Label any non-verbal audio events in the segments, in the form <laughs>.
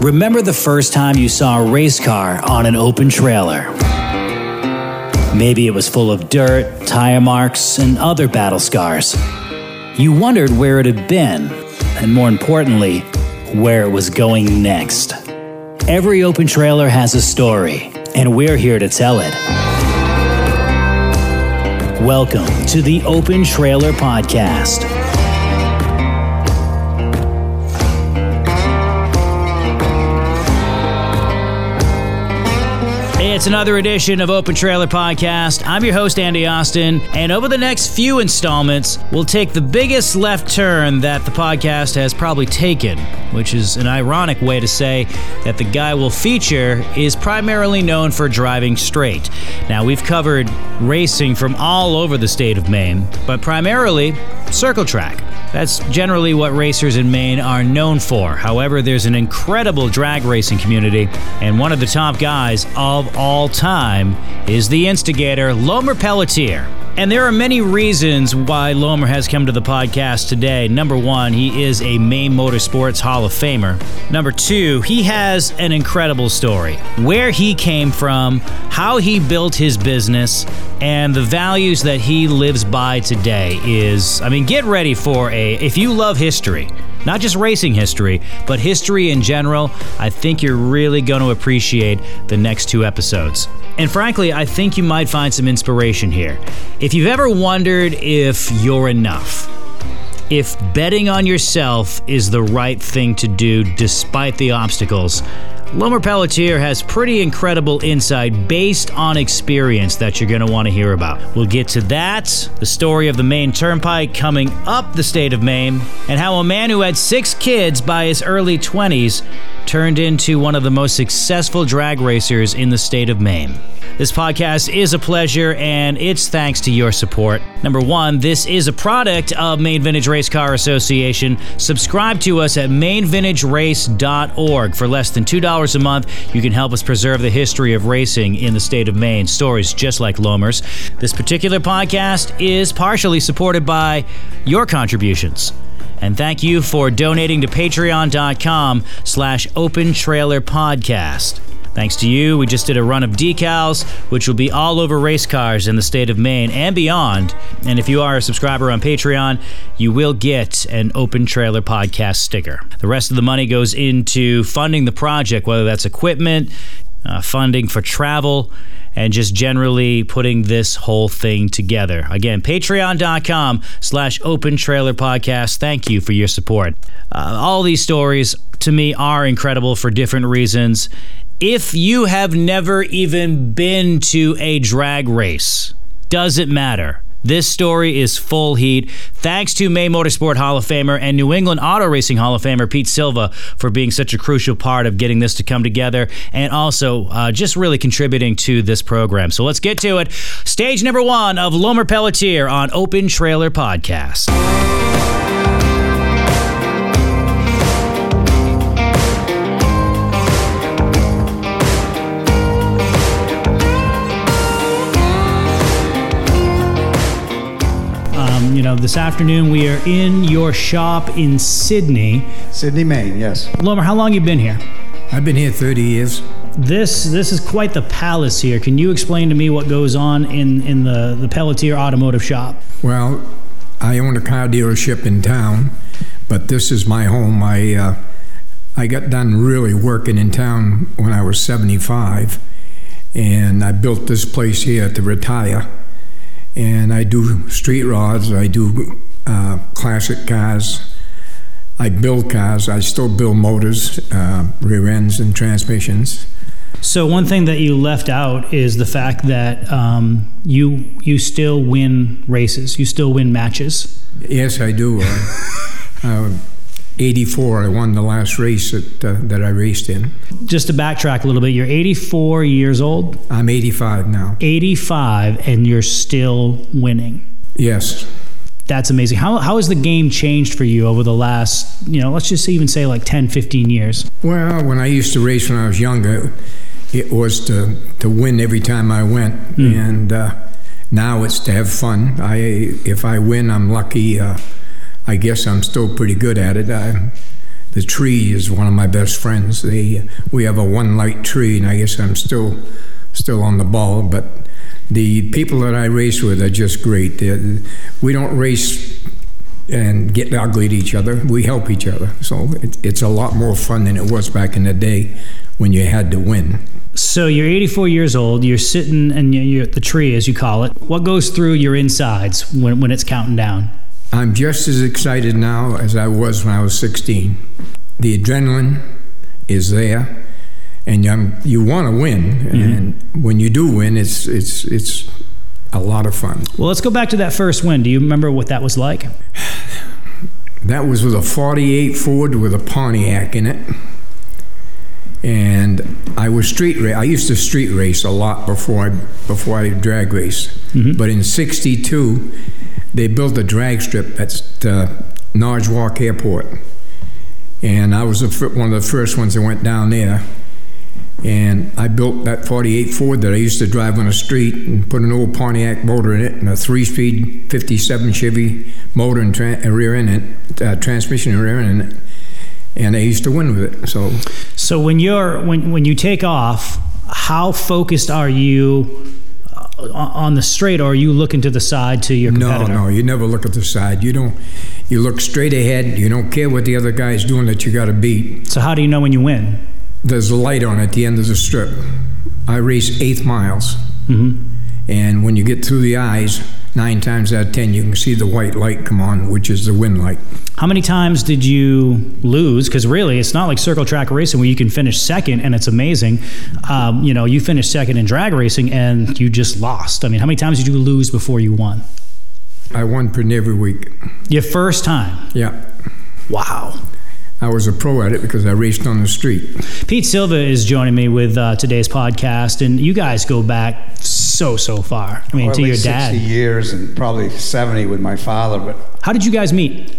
Remember the first time you saw a race car on an open trailer? Maybe it was full of dirt, tire marks, and other battle scars. You wondered where it had been, and more importantly, where it was going next. Every open trailer has a story, and we're here to tell it. Welcome to the Open Trailer Podcast. It's another edition of Open Trailer Podcast. I'm your host, Andy Austin, and over the next few installments, we'll take the biggest left turn that the podcast has probably taken, which is an ironic way to say that the guy we'll feature is primarily known for driving straight. Now, we've covered racing from all over the state of Maine, but primarily circle track. That's generally what racers in Maine are known for. However, there's an incredible drag racing community, and one of the top guys of all time is the instigator, Lomer Pelletier. And there are many reasons why Lomer has come to the podcast today. Number one, he is a Maine Motorsports Hall of Famer. Number two, he has an incredible story. Where he came from, how he built his business, and the values that he lives by today is, I mean, get ready for a, if you love history, not just racing history, but history in general, I think you're really going to appreciate the next two episodes. And frankly, I think you might find some inspiration here. If you've ever wondered if you're enough, if betting on yourself is the right thing to do despite the obstacles, Lomer Pelletier has pretty incredible insight based on experience that you're going to want to hear about. We'll get to that, the story of the Maine Turnpike coming up the state of Maine, and how a man who had six kids by his early 20s turned into one of the most successful drag racers in the state of Maine. This podcast is a pleasure, and it's thanks to your support. Number one, this is a product of Maine Vintage Race Car Association. Subscribe to us at mainvintagerace.org. For less than $2 a month, you can help us preserve the history of racing in the state of Maine. Stories just like Lomer's. This particular podcast is partially supported by your contributions. And thank you for donating to patreon.com slash open trailer podcast. Thanks to you, we just did a run of decals, which will be all over race cars in the state of Maine and beyond. And if you are a subscriber on Patreon, you will get an open trailer podcast sticker. The rest of the money goes into funding the project, whether that's equipment, uh, funding for travel, and just generally putting this whole thing together. Again, patreon.com slash open trailer podcast. Thank you for your support. Uh, all these stories to me are incredible for different reasons if you have never even been to a drag race, doesn't matter. This story is full heat. Thanks to Maine Motorsport Hall of Famer and New England Auto Racing Hall of Famer Pete Silva for being such a crucial part of getting this to come together and also uh, just really contributing to this program. So let's get to it. Stage number one of Lomer Pelletier on Open Trailer Podcast. You know, this afternoon we are in your shop in Sidney. Sidney, Maine, yes. Lomer, how long you been here? I've been here 30 years. This this is quite the palace here. Can you explain to me what goes on in, in the, the Pelletier Automotive Shop? Well, I own a car dealership in town, but this is my home. I uh, I got done really working in town when I was 75, and I built this place here to retire and I do street rods. I do uh, classic cars. I build cars. I still build motors, uh, rear ends, and transmissions. So one thing that you left out is the fact that um, you you still win races. You still win matches. Yes, I do. Uh, <laughs> 84. I won the last race that, uh, that I raced in. Just to backtrack a little bit, you're 84 years old. I'm 85 now. 85, and you're still winning. Yes. That's amazing. How, how has the game changed for you over the last, you know, let's just even say like 10, 15 years? Well, when I used to race when I was younger, it was to, to win every time I went. Mm. And uh, now it's to have fun. I If I win, I'm lucky. Uh, I guess I'm still pretty good at it. I, the tree is one of my best friends. They we have a one light tree, and I guess I'm still still on the ball. But the people that I race with are just great. They're, we don't race and get ugly at each other. We help each other. So it, it's a lot more fun than it was back in the day when you had to win. So you're 84 years old. You're sitting and you're at the tree, as you call it. What goes through your insides when, when it's counting down? I'm just as excited now as I was when I was 16. The adrenaline is there, and you you want to win. Mm-hmm. And when you do win, it's it's it's a lot of fun. Well, let's go back to that first win. Do you remember what that was like? <sighs> That was with a 48 Ford with a Pontiac in it. And I was street race. I used to street race a lot before I before I drag race. Mm-hmm. But in '62, they built a drag strip at uh, Airport, and I was one of the first ones that went down there. And I built that 48 Ford that I used to drive on the street and put an old Pontiac motor in it and a three-speed 57 Chevy motor and tra- rear end, uh, transmission and rear end, and I used to win with it. So, so when you're when when you take off, how focused are you on the straight, or are you looking to the side to your competitor? No, no, you never look at the side. You don't. You look straight ahead. You don't care what the other guy's doing that you got to beat. So how do you know when you win? There's a light on at the end of the strip. I race eighth miles, mm-hmm. And when you get through the eyes, nine times out of ten, you can see the white light come on, which is the win light. How many times did you lose? Because really, it's not like circle track racing where you can finish second and it's amazing. Um, you know, you finished second in drag racing and you just lost. I mean, how many times did you lose before you won? I won pretty every week. Your first time? Yeah. Wow. I was a pro at it because I raced on the street. Pete Silva is joining me with uh, today's podcast, and you guys go back so so far. I mean, well, to your dad. Sixty years and probably seventy with my father. But how did you guys meet?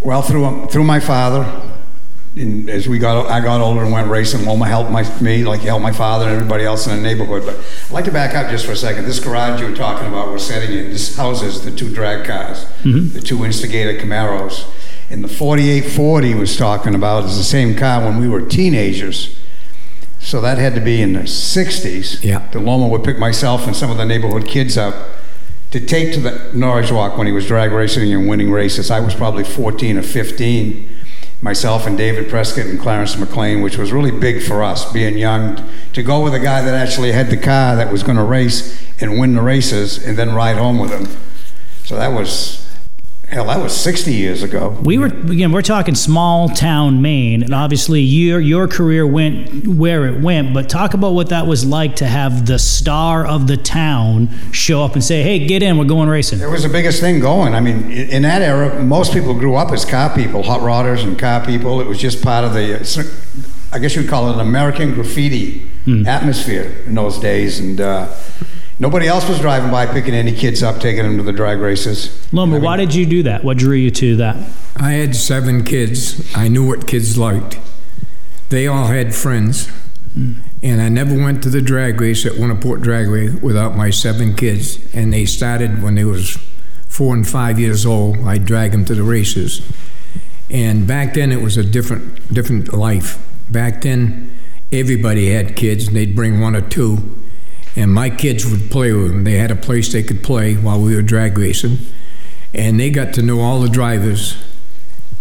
Well, through through my father. And as we got, I got older and went racing. Lomer helped my, me, like he helped my father and everybody else in the neighborhood. But I'd like to back up just for a second. This garage you were talking about, we're sitting in. This houses the two drag cars, mm-hmm. the two Instigator Camaros. And the 48 Ford he was talking about is the same car when we were teenagers. So that had to be in the 60s. Yeah. The Lomer would pick myself and some of the neighborhood kids up to take to the Norridgewock when he was drag racing and winning races. I was probably 14 or 15. Myself and David Prescott and Clarence McLean, which was really big for us, being young, to go with a guy that actually had the car that was going to race and win the races and then ride home with him. So that was Hell, that was 60 years ago. We were again. We're talking small town Maine, and obviously your your career went where it went. But talk about what that was like to have the star of the town show up and say, "Hey, get in, we're going racing." It was the biggest thing going. I mean, in that era, most people grew up as car people, hot rodders and car people. It was just part of the, I guess you'd call it an American graffiti hmm. atmosphere in those days, and. Uh, Nobody else was driving by picking any kids up, taking them to the drag races. Lomer, I mean, why did you do that? What drew you to that? I had seven kids. I knew what kids liked. They all had friends. Mm. And I never went to the drag race at Winterport Dragway without my seven kids. And they started when they was four and five years old. I'd drag them to the races. And back then it was a different different life. Back then everybody had kids and they'd bring one or two and my kids would play with them. They had a place they could play while we were drag racing, and they got to know all the drivers.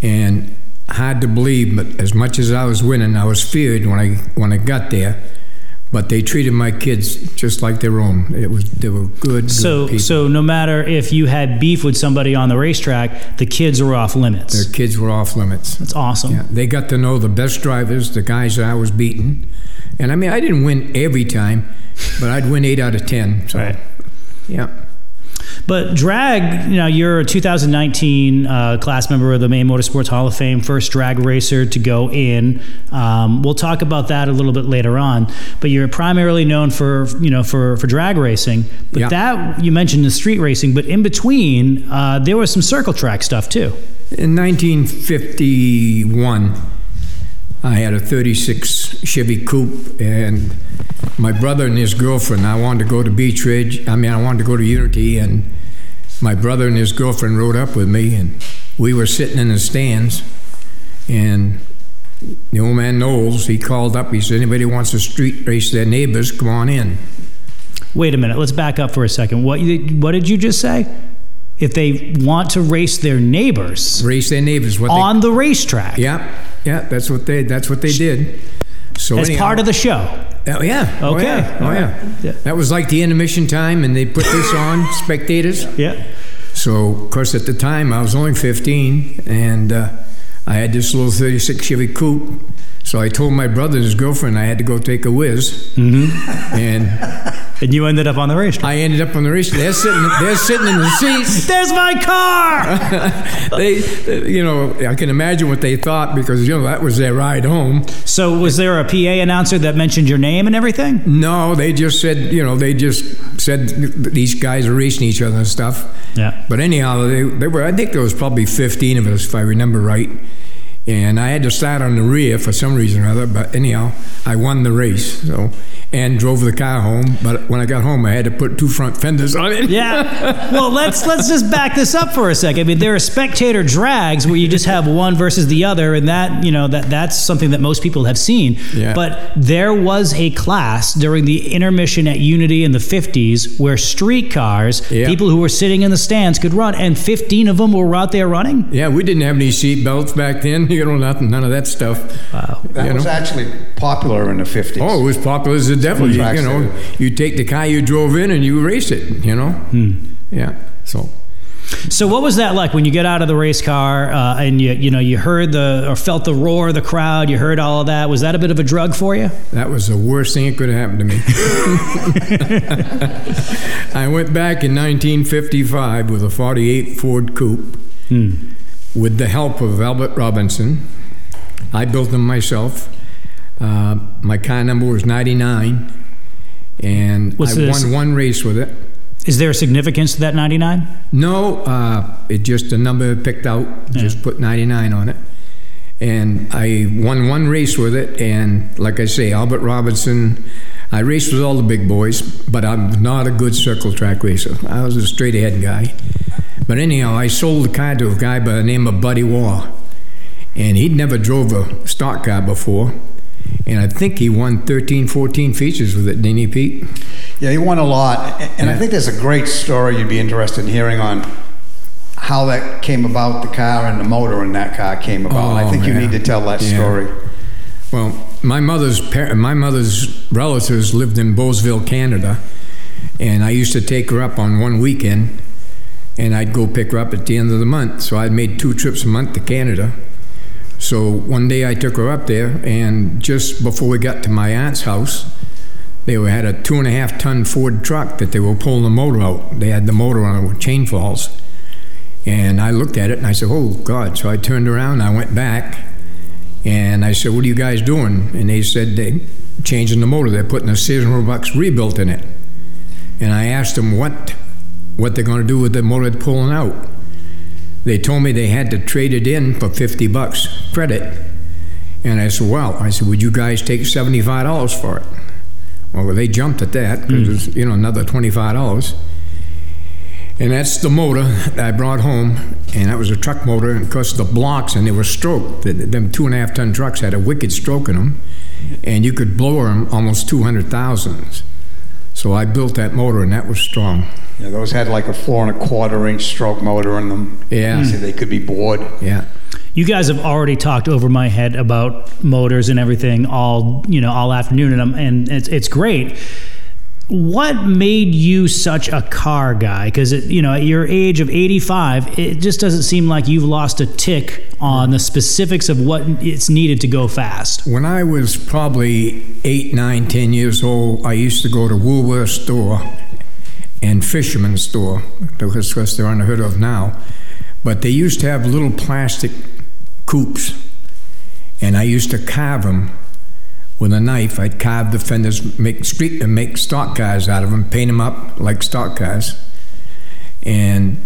And hard to believe, but as much as I was winning, I was feared when I when I got there. But they treated my kids just like their own. It was they were good. good so people. so no matter if you had beef with somebody on the racetrack, the kids were off limits. Their kids were off limits. That's awesome. Yeah, they got to know the best drivers, the guys that I was beating, and I mean I didn't win every time but I'd win eight out of ten. So, right. Yeah. But drag, you know, you're a 2019 uh, class member of the Maine Motorsports Hall of Fame, first drag racer to go in. Um, we'll talk about that a little bit later on. But you're primarily known for, you know, for, for drag racing. But yeah. that you mentioned the street racing, but in between, uh, there was some circle track stuff too. In 1951, I had a 36 Chevy Coupe, and my brother and his girlfriend. I wanted to go to Beech Ridge. I mean, I wanted to go to Unity, and my brother and his girlfriend rode up with me, and we were sitting in the stands. And the old man Knowles, he called up. He said, "Anybody wants to street race their neighbors, come on in." Wait a minute. Let's back up for a second. What what did you just say? If they want to race their neighbors Race their neighbors. What on the racetrack Yep. Yeah, yeah. That's what they. That's what they did. So as anyhow- part of the show. Oh yeah. Oh Okay. yeah. Oh yeah. Yeah. That was like the intermission time, and they put this on <laughs> spectators. Yeah. So, of course, at the time I was only 15, and uh, I had this little 36 Chevy coupe. So I told my brother and his girlfriend I had to go take a whiz, mm-hmm. and And you ended up on the racetrack. I ended up on the race. They're sitting. They're sitting in the seats. <laughs> There's my car. <laughs> They, you know, I can imagine what they thought because you know that was their ride home. so was there a PA announcer that mentioned your name and everything? No, they just said, you know, they just said these guys are racing each other and stuff. Yeah. But anyhow, they, they were. I think there was probably 15 of us, if I remember right. And I had to start on the rear for some reason or other. But anyhow, I won the race. So and drove the car home. But when I got home, I had to put two front fenders on it. Yeah. <laughs> Well, let's let's just back this up for a second. I mean, there are spectator drags where you just have one versus the other, and that you know that that's something that most people have seen. Yeah. But there was a class during the intermission at Unity in the '50s where streetcars, Yeah. people who were sitting in the stands, could run, and 15 of them were out there running. Yeah, we didn't have any seat belts back then. <laughs> You know, nothing, none of that stuff. Wow. That You was know? actually popular in the 50s. Oh, it was popular as the devil. You, you know, you take the car you drove in and you race it. You know. Yeah. So. So what was that like when you get out of the race car uh, and you you know you heard the or felt the roar of the crowd, you heard all of that? Was that a bit of a drug for you? That was the worst thing that could have happened to me. <laughs> <laughs> I went back in 1955 with a 48 Ford Coupe with the help of Albert Robinson. I built them myself. Uh, my car number was 99, and What's I this? won one race with it. Is there a significance to that 99? No, uh, it just a number picked out. Just put 99 on it, and I won one race with it. And like I say, Albert Robinson. I raced with all the big boys, but I'm not a good circle track racer. I was a straight ahead guy. But anyhow, I sold the car to a guy by the name of Buddy Waugh, and he'd never drove a stock car before. And I think he won 13, 14 features with it, didn't he, Pete? Yeah, he won a lot. And I think there's a great story you'd be interested in hearing on how that came about, the car and the motor in that car came about. I Oh, think you oh, need to tell that Yeah. story. Well, my mother's par- my mother's relatives lived in Beauceville, Canada, and I used to take her up on one weekend, and I'd go pick her up at the end of the month. So I'd made two trips a month to Canada. So one day I took her up there, and just before we got to my aunt's house, they had a two and a half ton Ford truck that they were pulling the motor out. They had the motor on it with chain falls. And I looked at it and I said, Oh God. So I turned around I went back and I said, What are you guys doing? And they said, They're changing the motor. They're putting a Sears and Roebuck's rebuilt in it. And I asked them what, what they're going to do with the motor they're pulling out. They told me they had to trade it in for 50 bucks credit. And I said, Well, I said, Would you guys take $75 for it? Well, they jumped at that because it's, hmm. you know, another $25. And that's the motor that I brought home, and that was a truck motor. And of course, the blocks, and they were stroked. The- Them two and a half ton trucks had a wicked stroke in them, and you could blow them almost 200,000. So I built that motor, and that was strong. Yeah, those had like a four and a quarter inch stroke motor in them. Yeah. So they could be bored. Yeah. You guys have already talked over my head about motors and everything all you know all afternoon, and I'm, and it's it's great. What made you such a car guy? Because you know, at your age of 85, it just doesn't seem like you've lost a tick on the specifics of what it's needed to go fast. When I was probably eight, nine, ten years old, I used to go to Woolworth store and Fisherman store, because they're unheard of now. But they used to have little plastic coupes, and I used to carve them with a knife. I'd carve the fenders, make street and make stock cars out of them, paint them up like stock cars, and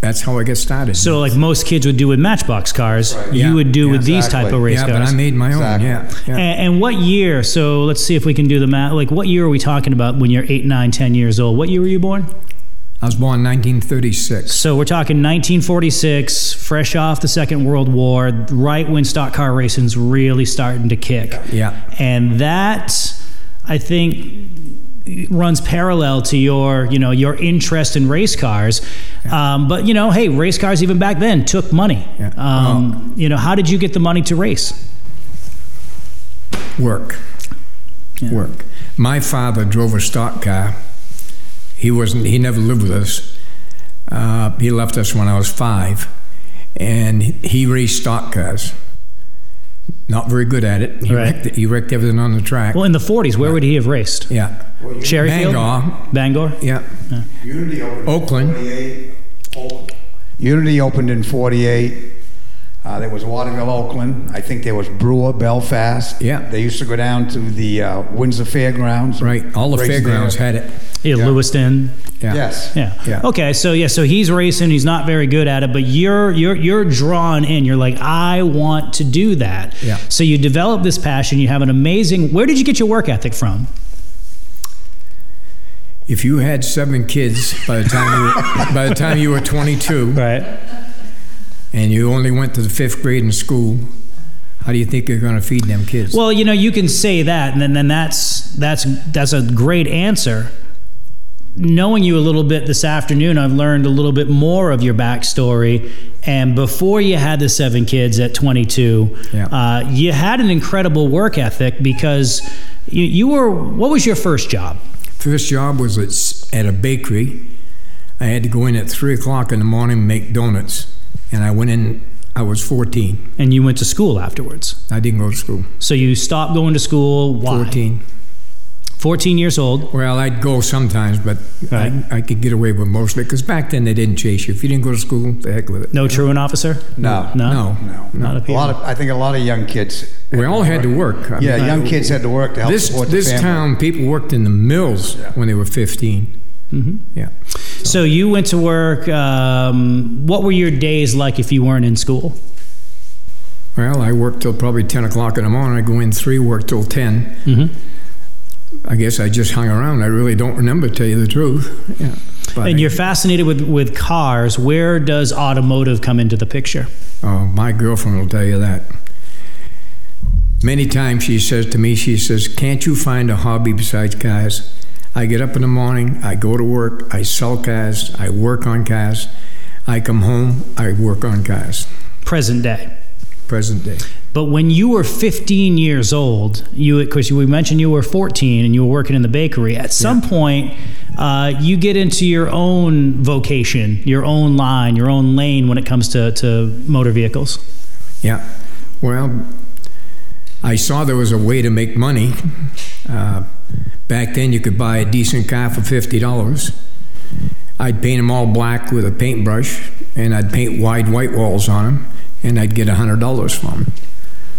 that's how I got started. So, like most kids would do with Matchbox cars, Right. you Yeah. would do Yeah, with these type of race yeah, cars. but I made my own. Exactly. Yeah, yeah. And, and what year? So let's see if we can do the math. Like, what year are we talking about when you're eight, nine, ten years old? What year were you born? I was born 1936. So we're talking 1946, fresh off the Second World War, right when stock car racing's really starting to kick. Yeah. And that, I think, runs parallel to your, you know, your interest in race cars. Um, but you know, hey, race cars even back then took money. Yeah. Um, You know, how did you get the money to race? Work. Work. My father drove a stock car. He wasn't. He never lived with us. Uh, he left us when I was five, and he raced stock cars. Not very good at it. He, Right. wrecked, he wrecked everything on the track. Well, in the 40s, where would he have raced? yeah. Cherryfield, Bangor. Bangor. Yeah. Unity opened Oakland. in 48. Oakland. Unity opened in 48. Uh, there was Waterville, Oakland. I think there was Brewer, Belfast. Yeah. They used to go down to the uh, Windsor Fairgrounds. Right. All the fairgrounds there. had it. Yeah, Yeah. Lewiston. Yeah. Yes. Yeah. Yeah. Okay. So yeah. So he's racing. He's not very good at it, but you're you're you're drawn in. You're like, I want to do that. Yeah. So you develop this passion. You have an amazing. Where did you get your work ethic from? If you had seven kids by the time you were, <laughs> by the time you were 22, Right. and you only went to the fifth grade in school, how do you think you're going to feed them kids? Well, you know, you can say that, and then, then that's that's that's a great answer. Knowing you a little bit this afternoon, I've learned a little bit more of your backstory. And before you had the seven kids at 22, Yeah. uh, you had an incredible work ethic because you, you were. What was your first job? First job was at, at a bakery. I had to go in at three o'clock in the morning and make donuts, and I went in. I was 14. And you went to school afterwards. I didn't go to school. So you stopped going to school. Why? 14. 14 years old. Well, I'd go sometimes, but Right. I, I could get away with most of it because back then they didn't chase you. If you didn't go to school, the heck with it. No truant officer. No. No. No. No. Not a A lot of, I think a lot of young kids. We all had to work. I Yeah, mean, young I- kids had to work to help This support this the family. town, people worked in the mills Yeah. when they were 15. Mm-hmm. Yeah. So you went to work. Um, what were your days like if you weren't in school? Well, I worked till probably 10 o'clock in the morning. I go in three, work till 10. Mm-hmm. I guess I just hung around. I really don't remember, to tell you the truth. Yeah. But And you're fascinated with, with cars. Where does automotive come into the picture? oh, my girlfriend will tell you that. Many times she says to me, she says, Can't you find a hobby besides cars? I get up in the morning, I go to work, I sell cars, I work on cars. I come home, I work on cars. Present day. Present day. But when you were 15 years old, you because we mentioned you were 14 and you were working in the bakery. At some point, uh, you get into your own vocation, your own line, your own lane when it comes to, to motor vehicles. Yeah. Well, I saw there was a way to make money. Uh, back then, you could buy a decent car for fifty dollars. I'd paint them all black with a paintbrush, and I'd paint wide white walls on them, and I'd get hundred dollars from them.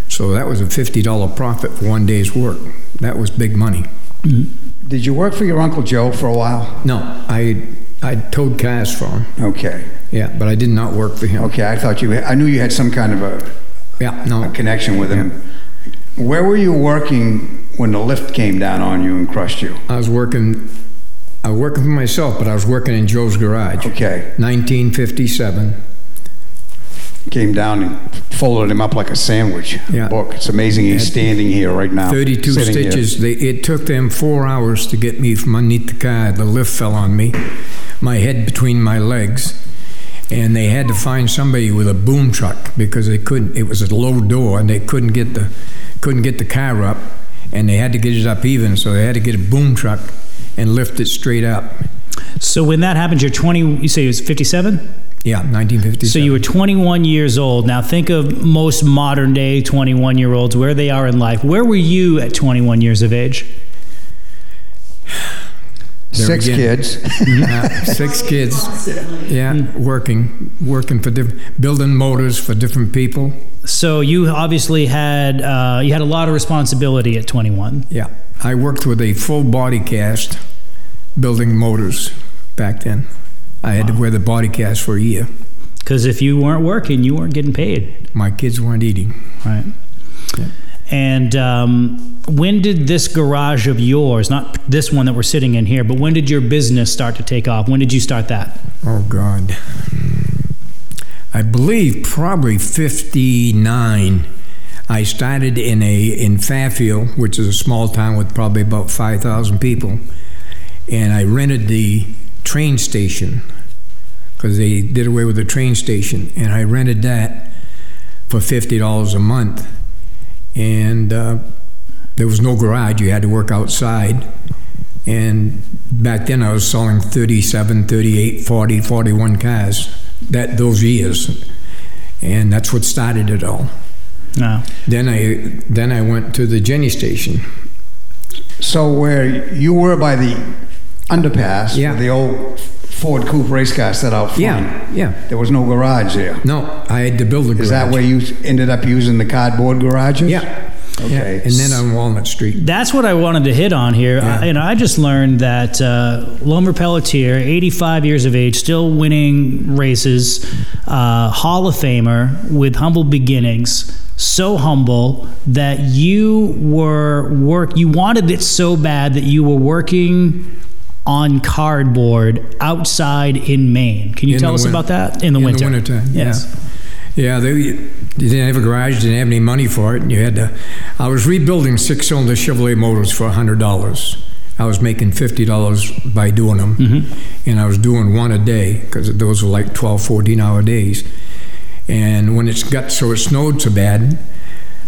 So that was a fifty dollar profit for one day's work. That was big money. Mm-hmm. Did you work for your Uncle Joe for a while? No, I I towed cars for him. Okay. Yeah, but I did not work for him. Okay, I thought you, I knew you had some kind of a, Yeah, a no. connection with him. Where were you working when the lift came down on you and crushed you? I was working. I was working for myself, but I was working in Joe's garage. Okay. 1957. Came down and folded him up like a sandwich. Yeah. Book. It's amazing he's standing here right now. 32 stitches. They, it took them four hours to get me from underneath the car. The lift fell on me, my head between my legs, and they had to find somebody with a boom truck because they couldn't. It was a low door, and they couldn't get the couldn't get the car up, and they had to get it up even. So they had to get a boom truck and lift it straight up. So when that happens, you're 20. You say it was 57. Yeah, 1957. So you were 21 years old. Now think of most modern day 21 year olds where they are in life. Where were you at 21 years of age? There Six again. kids. <laughs> Uh, six kids. Yeah, working, working for diff- building motors for different people. So you obviously had uh, you had a lot of responsibility at 21. Yeah, I worked with a full body cast, building motors back then. I had to wear the body cast for a year. Because if you weren't working, you weren't getting paid, My kids weren't eating. right? And um, when did this garage of yours, not this one that we're sitting in here, but when did your business start to take off? When did you start that? Oh God. I believe probably 59. I started in a in Fairfield, which is a small town with probably about 5,000 people, and I rented the train station because they did away with the train station, and I rented that for fifty dollars a month, and uh, there was no garage; you had to work outside. And back then, I was selling 37, 38, 40, 41 cars that those years, and that's what started it all. No. Then I then I went to the Jenney station. So where you were by the underpass, Yeah. where the old Ford Coupe race car set out front. Yeah, yeah. There was no garage there. No, I had to build a garage. Is that where you ended up using the cardboard garages? Yeah. Okay. Yeah. And then on Walnut Street. That's what I wanted to hit on here. Yeah. I, you know, I just learned that uh, Lomer Pelletier, 85 years of age, still winning races, uh, Hall of Famer with humble beginnings. So humble that you were work. You wanted it so bad that you were working on cardboard outside in Maine. Can you In tell us win- about that in the in the winter? wintertime, Yes. Yeah, they you didn't have a garage, didn't have any money for it, and you had to. I was rebuilding six-cylinder Chevrolet motors for hundred dollars. I was making fifty dollars by doing them, Mm-hmm. and I was doing one a day because those were like 12, 14 hour days. And when it's got so it snowed so bad,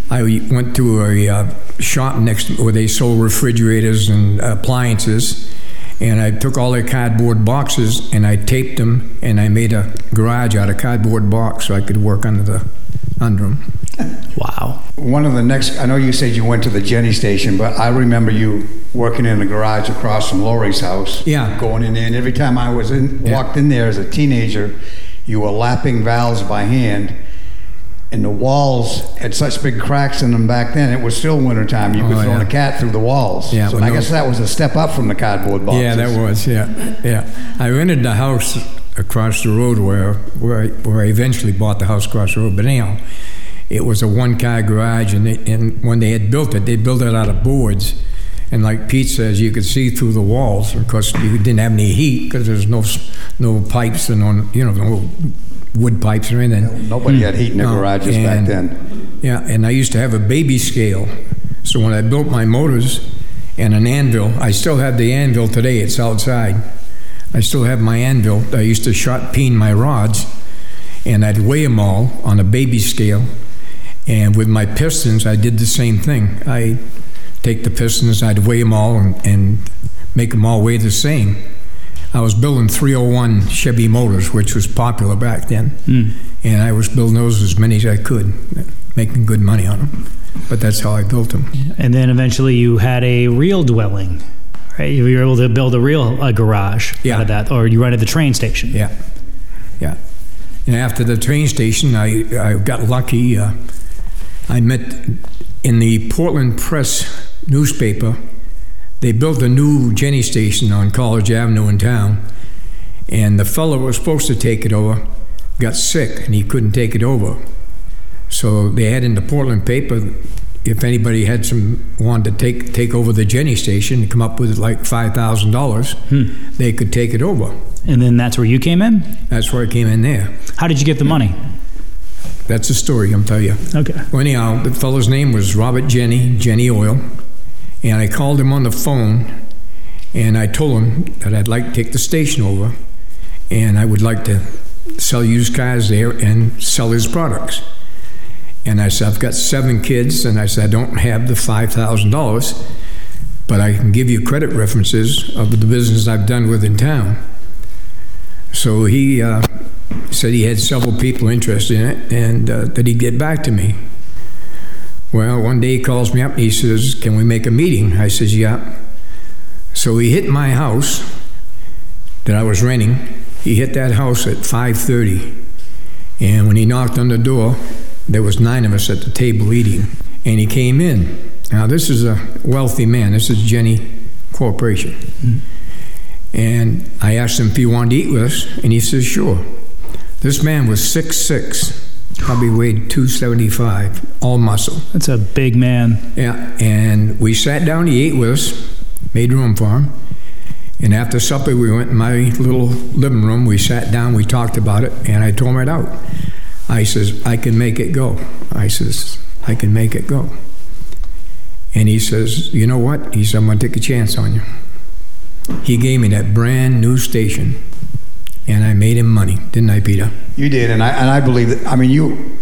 I went to a uh, shop next where they sold refrigerators and appliances, and I took all their cardboard boxes and I taped them and I made a garage out of cardboard box so I could work under the under them. Wow. One of the next, I know you said you went to the Jenny station, but I remember you working in the garage across from Lori's house. Yeah. Going in there, and every time I was in, Yeah. walked in there as a teenager, you were lapping valves by hand, and the walls had such big cracks in them back then. It was still wintertime. You could Oh, throw yeah. a cat through the walls. Yeah, So I guess that was a step up from the cardboard boxes. Yeah, that was yeah, yeah. I rented the house across the road where where I, where I eventually bought the house across the road. But anyhow, it was a one-car garage, and they, and when they had built it, they built it out of boards. And like Pete says, you could see through the walls because you didn't have any heat because there's no no pipes and on you know no wood pipes or anything. Nobody had heat in their No, garages back and- then. Yeah, and I used to have a baby scale. So when I built my motors and an anvil, I still have the anvil today. It's outside. I still have my anvil. I used to shot peen my rods, and I'd weigh them all on a baby scale. And with my pistons, I did the same thing. I take the pistons, I'd weigh them all, and, and make them all weigh the same. I was building 301 Chevy motors, which was popular back then, and I was building those as many as I could, making good money on them. But that's how I built them. And then eventually you had a real dwelling, right? You were able to build a real a garage Yeah. out of that, or you rented the train station. Yeah, yeah. And after the train station, I, I got lucky. Uh, I met in the Portland Press newspaper. They built a new Jenney station on College Avenue in town, and the fellow was supposed to take it over got sick and he couldn't take it over. So they had in the Portland paper if anybody had some wanted to take take over the Jenney station and come up with like five thousand dollars, hmm. they could take it over. And then that's where you came in. That's where I came in there. How did you get the money? That's the story I'm telling you. Okay. Well, anyhow, the fellow's name was Robert Jenney, Jenny Oil, and I called him on the phone, and I told him that I'd like to take the station over, and I would like to sell used cars there and sell his products. And I said, I've got seven kids, and I said, I don't have the $5,000, but I can give you credit references of the business I've done with in town. So he uh, said he had several people interested in it and uh, that he'd get back to me. Well, one day he calls me up and he says, Can we make a meeting? I says, Yeah. So he hit my house that I was renting. He hit that house at 5:30, and when he knocked on the door, there was nine of us at the table eating, and he came in. Now this is a wealthy man. This is Jenney Corporation. Mm-hmm. And I asked him if he wanted to eat with us, and he says, sure. This man was six six, Probably weighed 275, all muscle. That's a big man. Yeah, and we sat down. He ate with us, made room for him. And after supper, we went in my little living room. We sat down, we talked about it, and I told him right out. I says, I can make it go. I says, I can make it go. And he says, You know what? He said, I'm going to take a chance on you. He gave me that brand new station, and I made him money, didn't I, Peter? You did, and I and I believe that. I mean, you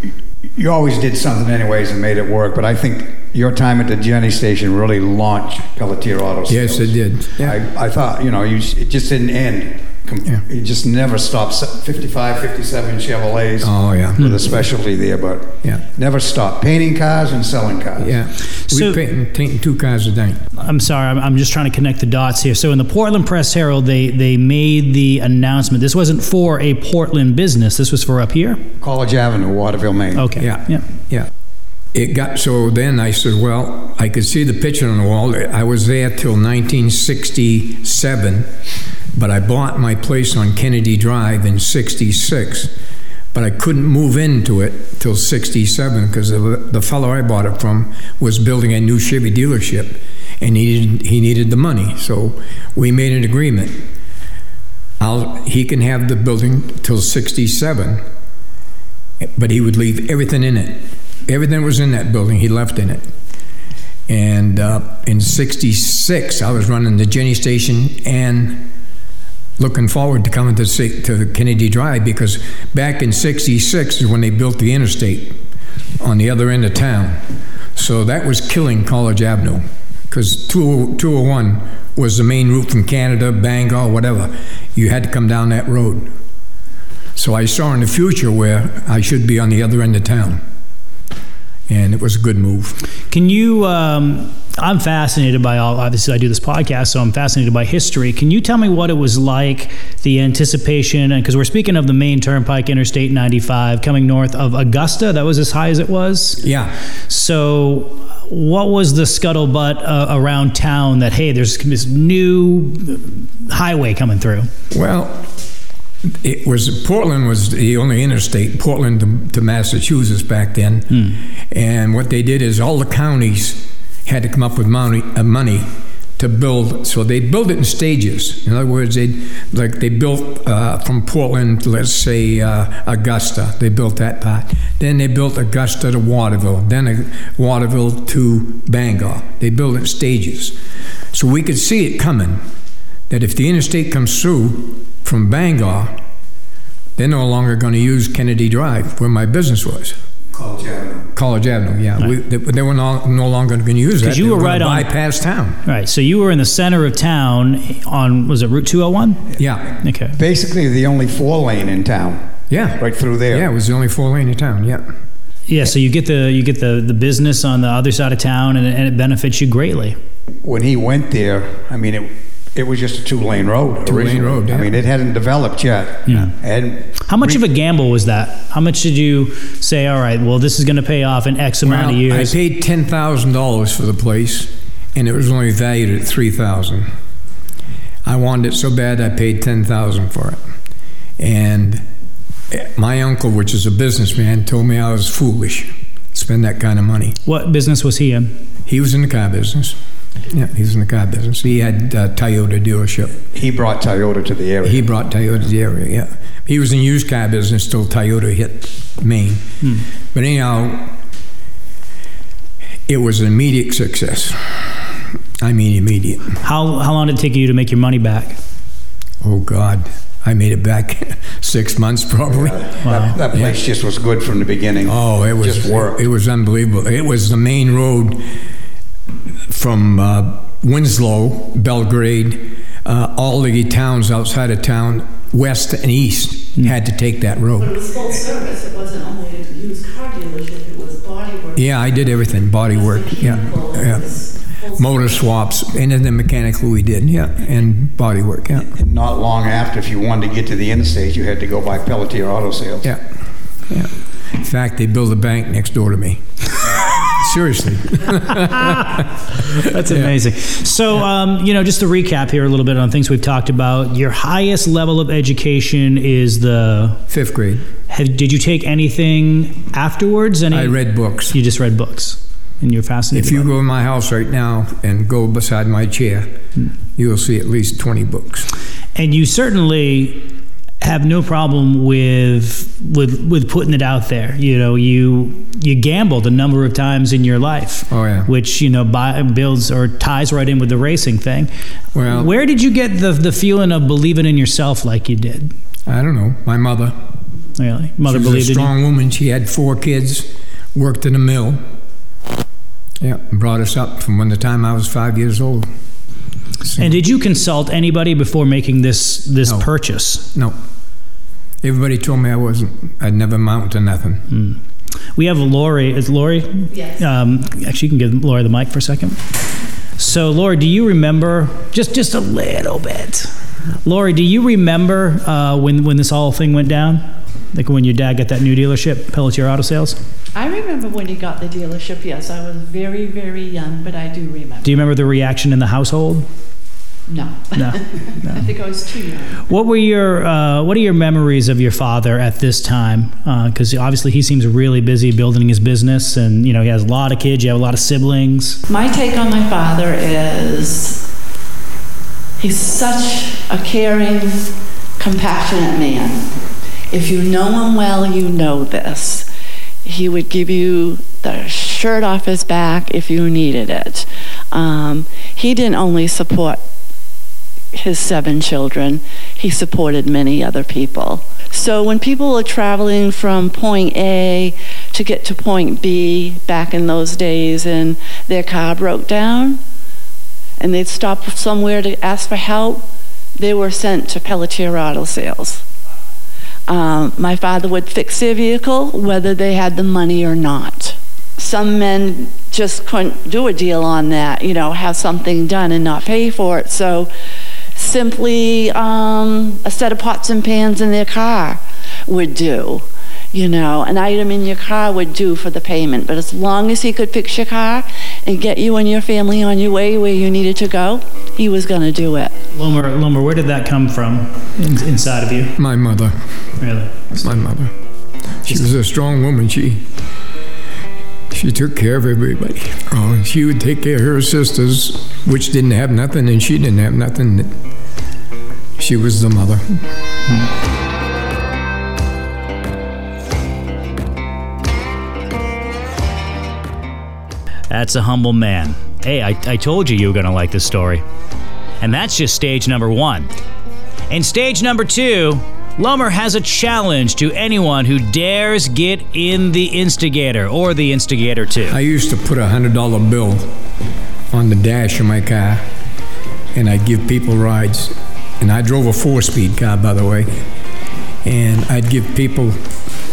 you always did something anyways and made it work. But I think your time at the Jenney station really launched Pelletier Auto Sales. Yes, it did. Yeah. I, I thought, you know, you, it just didn't end. Com- Yeah. It just never stopped. Se- 55, 57 Chevrolets Oh, yeah. with a specialty there, but Yeah. never stop Painting cars and selling cars. Yeah. So- we painted, painting two cars a day. I'm sorry, I'm, I'm just trying to connect the dots here. So in the Portland Press Herald, they they made the announcement. This wasn't for a Portland business. This was for up here. College Avenue, Waterville, Maine. Okay. Yeah. Yeah. Yeah. It got so then I said, well, I could see the picture on the wall. I was there till 1967, but I bought my place on Kennedy Drive in 66. But I couldn't move into it till 67 because the, the fellow I bought it from was building a new Chevy dealership and he needed, he needed the money. So we made an agreement. I'll, he can have the building till 67 but he would leave everything in it. Everything that was in that building, he left in it. And uh, in '66, I was running the Jenney Station and looking forward to coming to to Kennedy Drive because back in '66 is when they built the interstate on the other end of town. So that was killing College Avenue because 201 was the main route from Canada, Bangor, whatever. You had to come down that road. So I saw in the future where I should be on the other end of town. And it was a good move. Can you? Um, I'm fascinated by all. Obviously, I do this podcast, so I'm fascinated by history. Can you tell me what it was like, the anticipation, and because we're speaking of the Maine Turnpike, Interstate 95, coming north of Augusta, that was as high as it was. Yeah. So, what was the scuttlebutt uh, around town that hey, there's this new highway coming through? Well, it was Portland was the only interstate, Portland to, to Massachusetts back then. And what they did is all the counties had to come up with money, uh, money to build. So they built it in stages. In other words, they like they built uh, from Portland, let's say uh, Augusta. They built that part. Then they built Augusta to Waterville. Then uh, Waterville to Bangor. They built it in stages. So we could see it coming. That if the interstate comes through from Bangor, they're no longer going to use Kennedy Drive, where my business was. College Avenue. College Avenue, yeah. We, they, they were no, no longer going to use that. 'Cause you They were gonna right on- bypass town. Right. So you were in the center of town on was it Route 201? Yeah, Okay. Basically, the only four lane in town, yeah, right through there. yeah. It was the only four lane in town. Yeah, Yeah. So you get the you get the the business on the other side of town, and, and it benefits you greatly. When he went there, I mean, it it was just a two lane road. Two-lane road, yeah. I mean, it hadn't developed yet. Yeah. And How much of a gamble was that? How much did you say? All right, well, this is going to pay off in X amount of years. I paid ten thousand dollars for the place, and it was only valued at three thousand. I wanted it so bad, I paid ten thousand for it, and eh, my uncle, which is a businessman, told me I was foolish to spend that kind of money. what business was he in? He was in the car business. Yeah, he's in the car business. He had a Toyota dealership. he brought Toyota to the area. He brought Toyota to the area, yeah. He was in used car business till Toyota hit Maine. Hmm. But anyhow, it was an immediate success. I mean, immediate. How how long did it take you to make your money back? Oh, God. I made it back <laughs> six months probably. that, that place just was good from the beginning. Oh, it was just worked. It, was unbelievable. It was the main road from uh, Winslow, Belgrade, uh, all the towns outside of town, west and east, had to take that But it road. was full service, it wasn't only a used car dealership, it was body work. Yeah, I did everything, body work. Yeah, yeah. Motor swaps, anything mechanical we did. Yeah, and body work. Yeah, Not long after, if you wanted to get to the interstate, you had to go by Pelletier Auto Sales. yeah, yeah. In fact, they built a bank next door to me. <laughs> Seriously. That's amazing. So, um, you know, just to recap here a little bit on things we've talked about. Your highest level of education is the Fifth grade. Have, did you take anything afterwards? Any, I read books. You just read books, and you're fascinated. If you go in my house right now and go beside my chair, you'll see at least 20 books. and you certainly have no problem with with with putting it out there. You know, you you gambled a number of times in your life. Oh, yeah. Which you know buy, builds or ties right in with the racing thing. Well- where did you get the the feeling of believing in yourself like you did? I don't know. My mother. Really, mother she was believed a in strong woman. She had four kids, worked in a mill. Yeah, brought us up from when the time I was five years old. And did you consult anybody before making this this No. purchase? No. Everybody told me I wasn't. I'd never amount to nothing. We have Lori. Is Lori? Yes. Um, actually, you can give Lori the mic for a second. So, Lori, do you remember just just a little bit? Lori, do you remember uh, when when this whole thing went down? Like when your dad got that new dealership, Pelletier Auto Sales. I remember when he got the dealership, yes. I was very, very young, but I do remember. Do you remember the reaction in the household? No. No. <laughs> I think I was too young. What were your uh, What are your memories of your father at this time? Because obviously he seems really busy building his business, and you know he has a lot of kids. You have a lot of siblings. My take on my father is he's such a caring, compassionate man. If you know him well, you know this. He would give you the shirt off his back if you needed it. Um, he didn't only support his seven children, he supported many other people. So when people are traveling from point A to get to point B back in those days and their car broke down and they'd stop somewhere to ask for help, they were sent to Pelletier Auto Sales. Um, my father would fix their vehicle whether they had the money or not. Some men just couldn't do a deal on that, you know, have something done and not pay for it. So simply um, a set of pots and pans in their car would do. You know, an item in your car would do for the payment, but as long as he could fix your car and get you and your family on your way where you needed to go, he was going to do it. Lomer, Lomer, where did that come from in, inside of you? My mother. Really? My mother. She was a strong woman. She she took care of everybody. Oh, she would take care of her sisters, which didn't have nothing, and she didn't have nothing. She was the mother. That's a humble man. Hey, I, I told you you were going to like this story. And that's just stage number one. In stage number two, Lomer has a challenge to anyone who dares get in the instigator or the instigator too. I used to put a hundred dollar bill on the dash of my car, and I'd give people rides. And I drove a four-speed car, by the way. And I'd give people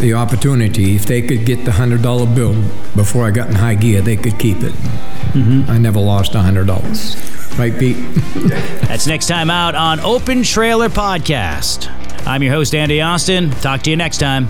the opportunity if they could get the hundred dollar bill before I got in high gear, they could keep it. Mm-hmm. I never lost a hundred dollars. Right, Pete? <laughs> That's next time out on Open Trailer Podcast. I'm your host, Andy Austin. Talk to you next time.